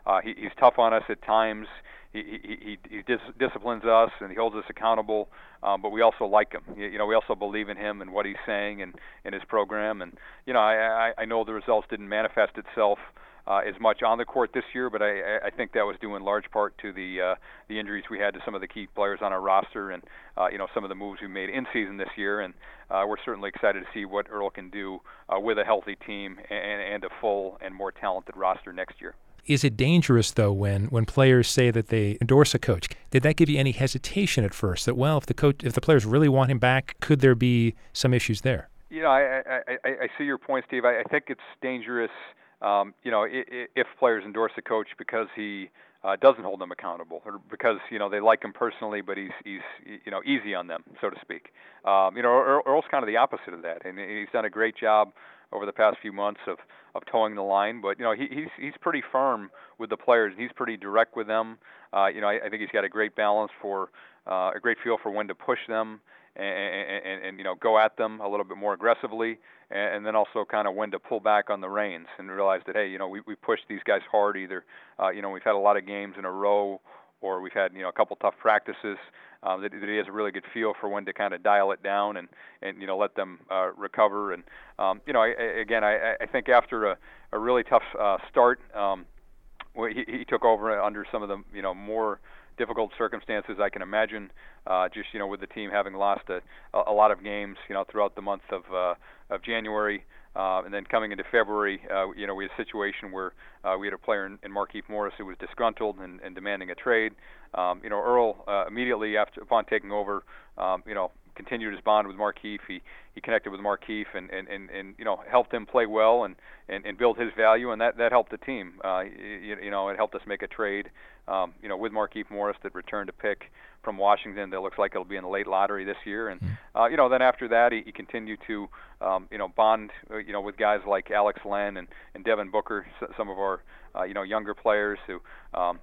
Uh, he, he's tough on us at times. He he he, he dis- disciplines us and he holds us accountable. Um, but we also like him. You, you know, we also believe in him and what he's saying and in his program. And you know, I I, I know the results didn't manifest itself uh, as much on the court this year, but I, I think that was due in large part to the uh, the injuries we had to some of the key players on our roster, and uh, you know some of the moves we made in season this year. And uh, we're certainly excited to see what Earl can do uh, with a healthy team and, and a full and more talented roster next year. Is it dangerous though when when players say that they endorse a coach? Did that give you any hesitation at first? That well, if the coach, if the players really want him back, could there be some issues there? You know, I I, I, I see your point, Steve. I, I think it's dangerous um, you know, if players endorse a coach because he uh, doesn't hold them accountable, or because you know they like him personally, but he's he's you know easy on them, so to speak. Um, you know, Earl's kind of the opposite of that, and he's done a great job over the past few months of of toeing the line. But you know, he, he's he's pretty firm with the players. He's pretty direct with them. Uh, you know, I, I think he's got a great balance for uh, a great feel for when to push them and, and, and you know go at them a little bit more aggressively, and, and then also kind of when to pull back on the reins and realize that hey, you know we we pushed these guys hard. Either uh, you know we've had a lot of games in a row, or we've had you know a couple tough practices. Um, that, that he has a really good feel for when to kind of dial it down and and you know let them uh, recover. And um, you know I, I, again I, I think after a, a really tough uh, start. Um, he, he took over under some of the you know more difficult circumstances I can imagine. Uh, just you know, with the team having lost a, a lot of games, you know, throughout the month of uh, of January, uh, and then coming into February, uh, you know, we had a situation where uh, we had a player in, in Markieff Morris who was disgruntled and, and demanding a trade. Um, you know, Earl uh, immediately after upon taking over, um, you know, continued his bond with Markieff. He he connected with Markieff and, and, and, and you know helped him play well and, and, and build his value, and that, that helped the team. Uh, you, you know, it helped us make a trade, um, you know, with Markieff Morris that returned a pick from Washington that looks like it'll be in the late lottery this year. And mm-hmm. uh, you know, then after that, he, he continued to um, you know bond uh, you know with guys like Alex Len and, and Devin Booker, some of our uh, you know younger players who um,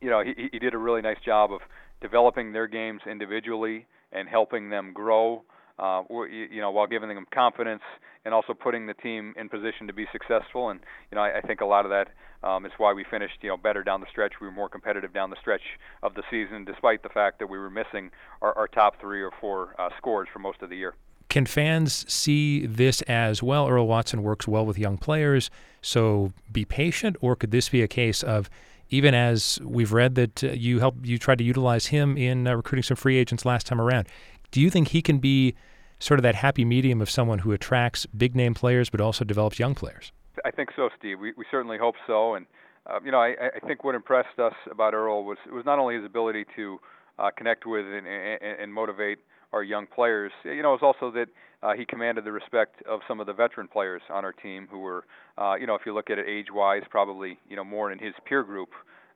you know he, he did a really nice job of developing their games individually and helping them grow. Uh, you know, while giving them confidence and also putting the team in position to be successful. And you know, I, I think a lot of that um, is why we finished, you know, better down the stretch. We were more competitive down the stretch of the season, despite the fact that we were missing our, our top three or four uh, scores for most of the year. Can fans see this as well? Earl Watson works well with young players, so be patient, or could this be a case of even as we've read that uh, you help you tried to utilize him in uh, recruiting some free agents last time around. Do you think he can be sort of that happy medium of someone who attracts big name players but also develops young players? I think so, Steve. We we certainly hope so. And uh, you know, I, I think what impressed us about Earl was was not only his ability to uh, connect with and, and, and motivate our young players. You know, it's also that uh, he commanded the respect of some of the veteran players on our team who were, uh, you know, if you look at it age-wise, probably you know more in his peer group.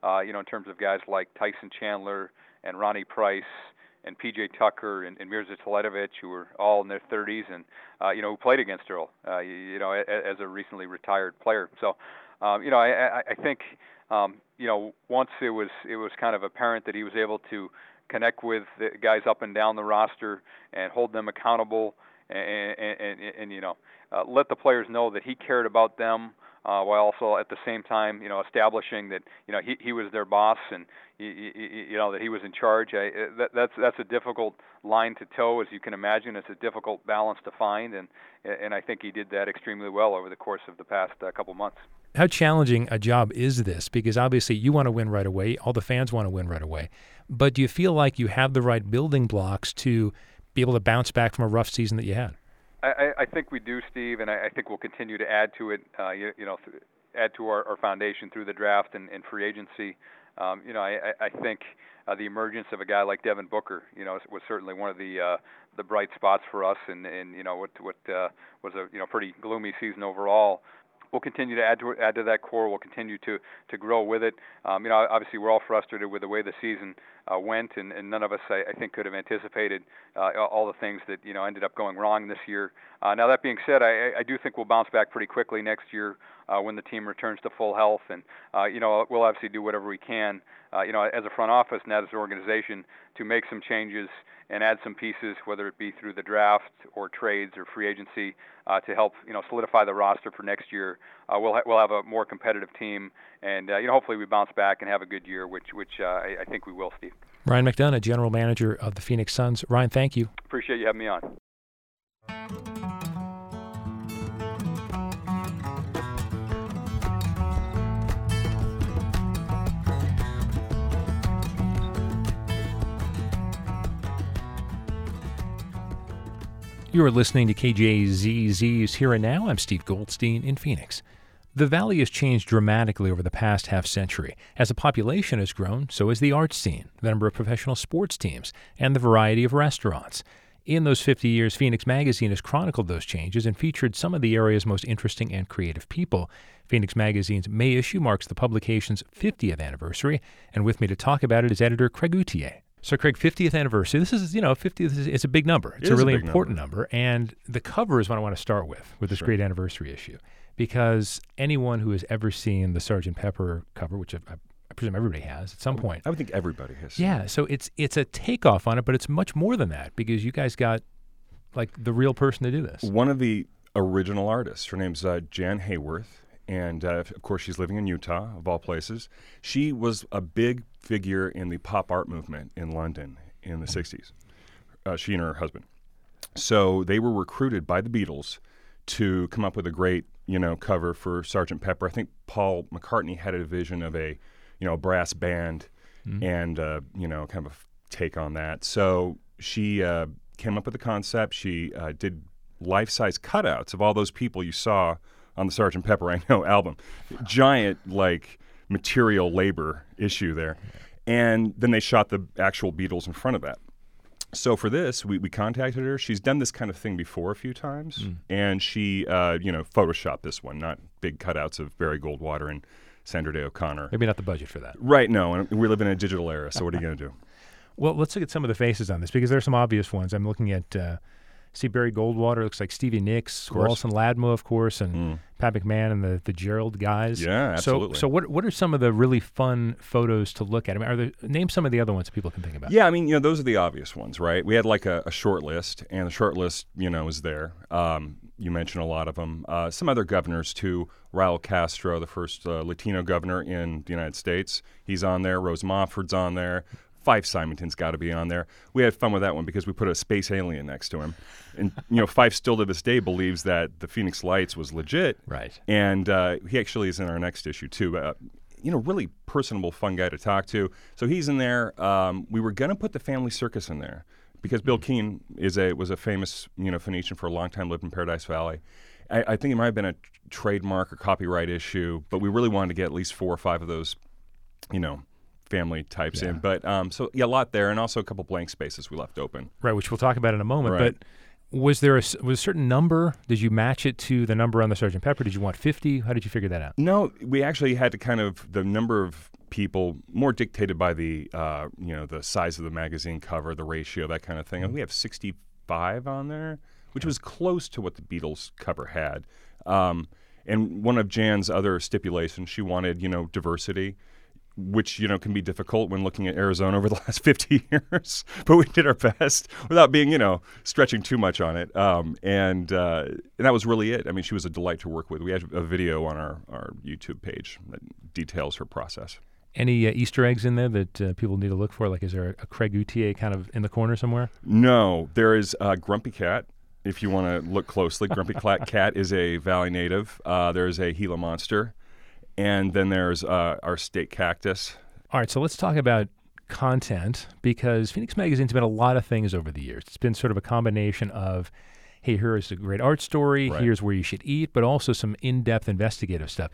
Uh, you know, in terms of guys like Tyson Chandler and Ronnie Price and PJ Tucker and, and Mirza Teletovic, who were all in their 30s and uh, you know who played against Earl, uh, you, you know, as, as a recently retired player. So, um, you know, I, I, I think um, you know once it was it was kind of apparent that he was able to connect with the guys up and down the roster and hold them accountable and and, and, and you know uh, let the players know that he cared about them uh, while also at the same time, you know, establishing that you know he he was their boss and you, you know that he was in charge. I, uh, that, that's that's a difficult line to toe, as you can imagine. It's a difficult balance to find, and and I think he did that extremely well over the course of the past uh, couple months. How challenging a job is this? Because obviously you want to win right away, all the fans want to win right away, but do you feel like you have the right building blocks to be able to bounce back from a rough season that you had? I, I think we do, Steve, and I, I think we'll continue to add to it. Uh, you, you know, th- add to our, our foundation through the draft and, and free agency. Um, you know, I, I think uh, the emergence of a guy like Devin Booker, you know, was certainly one of the uh, the bright spots for us, and and you know what what uh, was a you know pretty gloomy season overall. we'll continue to add to add to that core. We'll continue to to grow with it. Um, you know, obviously we're all frustrated with the way the season uh, went, and, and none of us, I, I think, could have anticipated uh, all the things that you know ended up going wrong this year. Uh, now that being said, I, I do think we'll bounce back pretty quickly next year uh, when the team returns to full health, and uh, you know we'll obviously do whatever we can, uh, you know, as a front office and as an organization to make some changes and add some pieces, whether it be through the draft or trades or free agency, uh, to help you know solidify the roster for next year. Uh, we'll ha- we'll have a more competitive team, and uh, you know hopefully we bounce back and have a good year, which which uh, I, I think we will, Steve. Ryan McDonough, general manager of the Phoenix Suns. Ryan, thank you. Appreciate you having me on. You are listening to KJZZ's Here and Now. I'm Steve Goldstein in Phoenix. The valley has changed dramatically over the past half century. As the population has grown, so has the arts scene, the number of professional sports teams, and the variety of restaurants. In those 50 years, Phoenix Magazine has chronicled those changes and featured some of the area's most interesting and creative people. Phoenix Magazine's May issue marks the publication's 50th anniversary, and with me to talk about it is editor Craig Outhier. So, Craig, 50th anniversary. This is, you know, 50th is it's a big number. It's It a a really big important number. And the cover is what I want to start with, with this Sure. great anniversary issue. Because anyone who has ever seen the Sgt. Pepper cover, which I, I presume everybody has at some point, I would think everybody has. yeah, so it's it's a takeoff on it, but it's much more than that because you guys got like the real person to do this. One of the original artists. Her name's uh, Jann Haworth, and uh, of course she's living in Utah, of all places. She was a big figure in the pop art movement in London in the '60s. Uh, she and her husband. So they were recruited by the Beatles to come up with a great, you know, cover for Sergeant Pepper. I think Paul McCartney had a vision of a, you know, brass band, and uh, you know, kind of a take on that. So she uh, came up with the concept. She uh, did life-size cutouts of all those people you saw on the Sergeant Pepper I Know album. Giant like material labor issue there, and then they shot the actual Beatles in front of that. So for this, we, we contacted her. She's done this kind of thing before a few times, and she, uh, you know, photoshopped this one, not big cutouts of Barry Goldwater and Sandra Day O'Connor. Maybe not the budget for that. Right? No, and we live in a digital era. So what are you going to do? Well, let's look at some of the faces on this because there's some obvious ones. I'm looking at uh, see Barry Goldwater. Looks like Stevie Nicks. Wallace and Ladmo, of course, and Pat McMahon and the the Gerald guys. Yeah, So, absolutely. so what what are some of the really fun photos to look at? I mean, are there name some of the other ones that people can think about? Yeah, I mean, you know, those are the obvious ones, right? We had like a, a short list, and the short list, you know, is there. Um, you mentioned a lot of them. Uh, some other governors too. Raul Castro, the first uh, Latino governor in the United States, he's on there. Rose Mofford's on there. Fife Symington's got to be on there. We had fun with that one because we put a space alien next to him, and you know, Fife still to this day believes that the Phoenix Lights was legit. Right. And uh, he actually is in our next issue too. Uh, you know, really personable, fun guy to talk to. So he's in there. Um, we were gonna put the family circus in there because Bill Keane is a was a famous you know Phoenician for a long time, lived in Paradise Valley. I, I think it might have been a trademark or copyright issue, but we really wanted to get at least four or five of those, you know, family types in. But um, so yeah, a lot there, and also a couple blank spaces we left open. Right, which we'll talk about in a moment. Right. But was there a, was a certain number? Did you match it to the number on the Sergeant Pepper? Did you want 50? How did you figure that out? No, we actually had to kind of the number of people more dictated by the uh, you know the size of the magazine cover, the ratio, that kind of thing. And we have 65 on there, which was close to what the Beatles cover had. Um, and one of Jann's other stipulations, she wanted you know diversity. Which you know can be difficult when looking at Arizona over the last 50 years, but we did our best without being you know stretching too much on it. Um, and uh, and that was really it. I mean, she was a delight to work with. We had a video on our, our YouTube page that details her process. Any uh, Easter eggs in there that uh, people need to look for? Like, is there a Craig Outhier kind of in the corner somewhere? No, there is uh, Grumpy Cat. If you want to look closely, Grumpy Cat is a Valley native. Uh, there's a Gila monster, and then there's uh, our state cactus. All right, so let's talk about content because Phoenix Magazine's been a lot of things over the years. It's been sort of a combination of, hey, here's a great art story, Right. here's where you should eat, but also some in depth investigative stuff.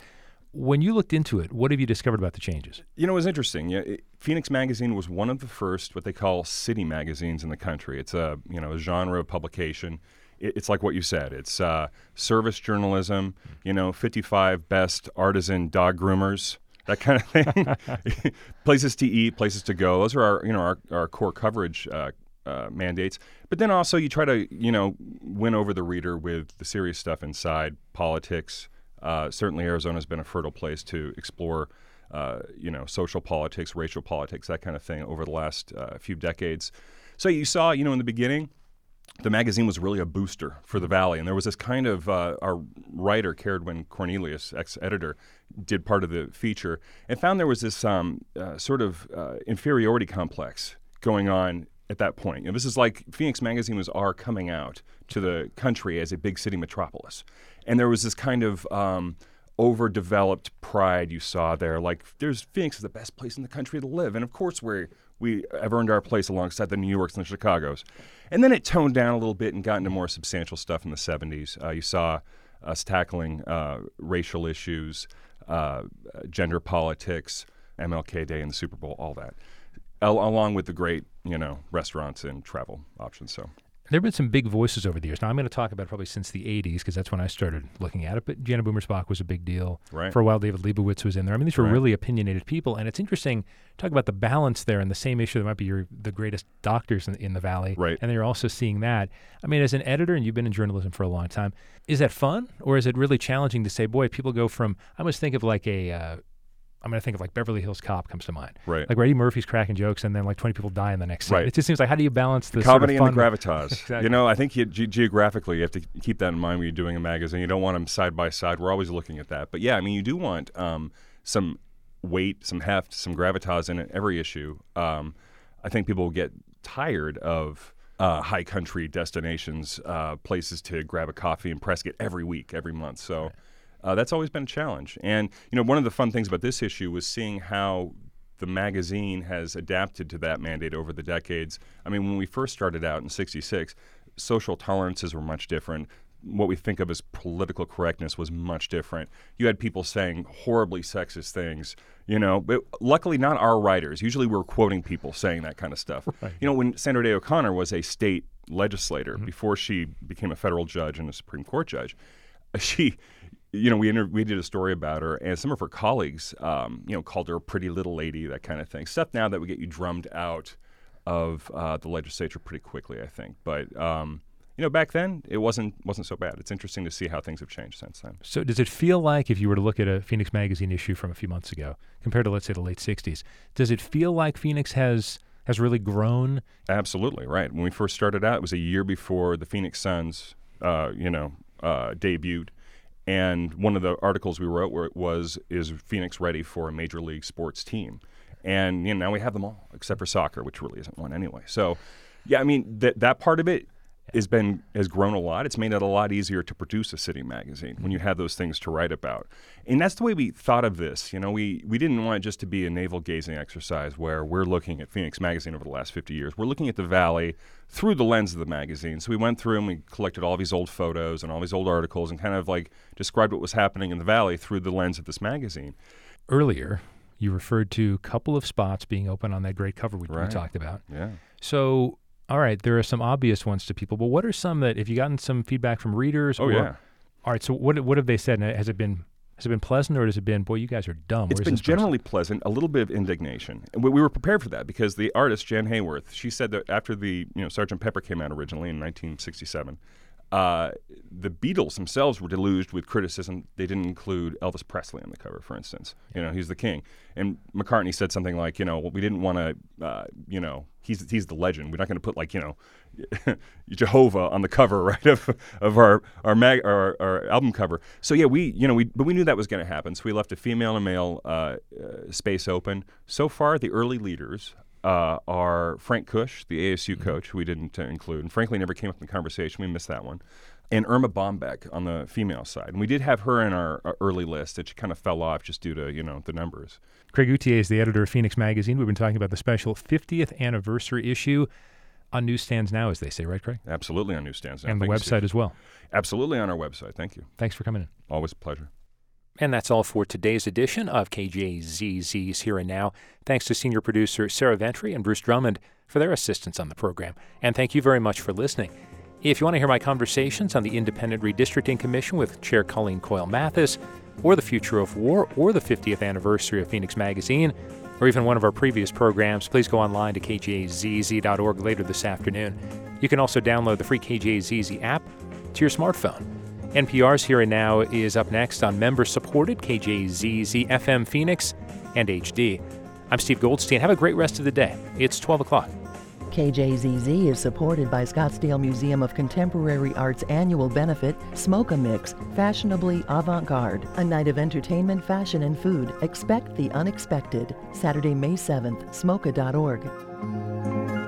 When you looked into it, what have you discovered about the changes? You know, it was interesting. Yeah, it, Phoenix Magazine was one of the first what they call city magazines in the country. It's a you know a genre of publication. It, it's like what you said. It's uh, service journalism. You know, 55 best artisan dog groomers. That kind of thing. places to eat, places to go. Those are our, you know, our, our core coverage uh, uh, mandates. But then also you try to, you know, win over the reader with the serious stuff inside politics. Uh, certainly, Arizona has been a fertile place to explore, uh, you know, social politics, racial politics, that kind of thing over the last uh, few decades. So you saw, you know, in the beginning, the magazine was really a booster for the Valley. And there was this kind of, uh, our writer, Keridwen Cornelius, ex editor, did part of the feature and found there was this um, uh, sort of uh, inferiority complex going on at that point. You know, this is like Phoenix Magazine was our coming out to the country as a big city metropolis. And there was this kind of um, overdeveloped pride you saw there. Like, there's Phoenix is the best place in the country to live. And of course, we're we have earned our place alongside the New Yorks and the Chicago's. And then it toned down a little bit and got into more substantial stuff in the 70s. Uh, you saw us tackling uh, racial issues, uh, gender politics, MLK Day and the Super Bowl, all that, Al- along with the great, you know, restaurants and travel options. So there have been some big voices over the years. Now, I'm going to talk about probably since the 80s because that's when I started looking at it. But Jana Bommersbach was a big deal. Right. For a while, David Leibowitz was in there. I mean, these were Right. really opinionated people. And it's interesting, talk about the balance there and the same issue. that might be your, the greatest doctors in, in the Valley. Right. And then you're also seeing that. I mean, as an editor, and you've been in journalism for a long time, is that fun? Or is it really challenging to say, boy, people go from, I almost think of like a, uh, I'm going to think of like Beverly Hills Cop comes to mind. Right. Like Eddie Murphy's cracking jokes and then like 20 people die in the next scene. Right. It just seems like, how do you balance the, the sort of comedy and the gravitas. Exactly. You know, I think you, ge- geographically you have to keep that in mind when you're doing a magazine. You don't want them side by side. We're always looking at that. But yeah, I mean, you do want um, some weight, some heft, some gravitas in every issue. Um, I think people will get tired of uh, high country destinations, uh, places to grab a coffee and press Prescott every week, every month. So. Uh, that's always been a challenge. And you know, one of the fun things about this issue was seeing how the magazine has adapted to that mandate over the decades. I mean, when we first started out in '66, social tolerances were much different. What we think of as political correctness was much different. You had people saying horribly sexist things, you know, but luckily not our writers. Usually we're quoting people saying that kind of stuff. You know, when Sandra Day O'Connor was a state legislator before she became a federal judge and a Supreme Court judge, she you know, we inter- we did a story about her, and some of her colleagues, um, you know, called her a pretty little lady, that kind of thing. Stuff now that would get you drummed out of uh, the legislature pretty quickly, I think. But um, you know, back then it wasn't wasn't so bad. It's interesting to see how things have changed since then. So does it feel like if you were to look at a Phoenix magazine issue from a few months ago compared to let's say the late 60s, does it feel like Phoenix has has really grown? Absolutely right. When we first started out, it was a year before the Phoenix Suns, uh, you know, uh, debuted. And one of the articles we wrote was, "Is Phoenix ready for a major league sports team?" And you know, now we have them all except for soccer, which really isn't one anyway. So, yeah, I mean that that part of it has been has grown a lot. It's made it a lot easier to produce a city magazine when you have those things to write about. And that's the way we thought of this. You know, we we didn't want it just to be a navel gazing exercise where we're looking at Phoenix magazine over the last 50 years. We're looking at the valley through the lens of the magazine. So we went through and we collected all these old photos and all these old articles and kind of like described what was happening in the valley through the lens of this magazine. Earlier, you referred to a couple of spots being open on that great cover we, we talked about. Yeah. So, all right, there are some obvious ones to people, but what are some that if you gotten some feedback from readers? Oh or, yeah. All right, so what what have they said? Has it been has it been pleasant or has it been boy you guys are dumb? It's been this person?" generally pleasant, a little bit of indignation. And we, we were prepared for that because the artist, Jann Haworth, she said that after the, you know, Sergeant Pepper came out originally in 1967, uh, the Beatles themselves were deluged with criticism. They didn't include Elvis Presley on the cover, for instance. You know, he's the king. And McCartney said something like, you know, we didn't want to, uh, you know, he's he's the legend. We're not going to put like, you know, Jehovah on the cover, right, of, of our our, mag, our our album cover. So yeah, we you know we but we knew that was going to happen. So we left a female and male uh, uh, space open. So far, the early leaders uh, are Frank Kush, the ASU coach, we didn't uh, include, and frankly never came up in the conversation. We missed that one. And Erma Bombeck on the female side, and we did have her in our, our early list. It kind of fell off just due to you know the numbers. Craig Outhier is the editor of Phoenix Magazine. We've been talking about the special 50th anniversary issue on newsstands now, as they say, right, Craig? Absolutely on newsstands now. and the Thank you, website Steve. as well. Absolutely on our website. Thank you. Thanks for coming in. Always a pleasure. And that's all for today's edition of KJZZ's Here and Now. Thanks to senior producer Sarah Ventre and Bruce Drummond for their assistance on the program. And thank you very much for listening. If you want to hear my conversations on the Independent Redistricting Commission with Chair Colleen Coyle Mathis, or the future of war, or the 50th anniversary of Phoenix Magazine, or even one of our previous programs, please go online to kjzz.org later this afternoon. You can also download the free KJZZ app to your smartphone. NPR's Here and Now is up next on member supported KJZZ FM Phoenix and HD. I'm Steve Goldstein. Have a great rest of the day. It's 12 o'clock. KJZZ is supported by Scottsdale Museum of Contemporary Art's annual benefit, SMoCA Mix, fashionably avant garde. A night of entertainment, fashion, and food. Expect the unexpected. Saturday, May 7th, smoca.org.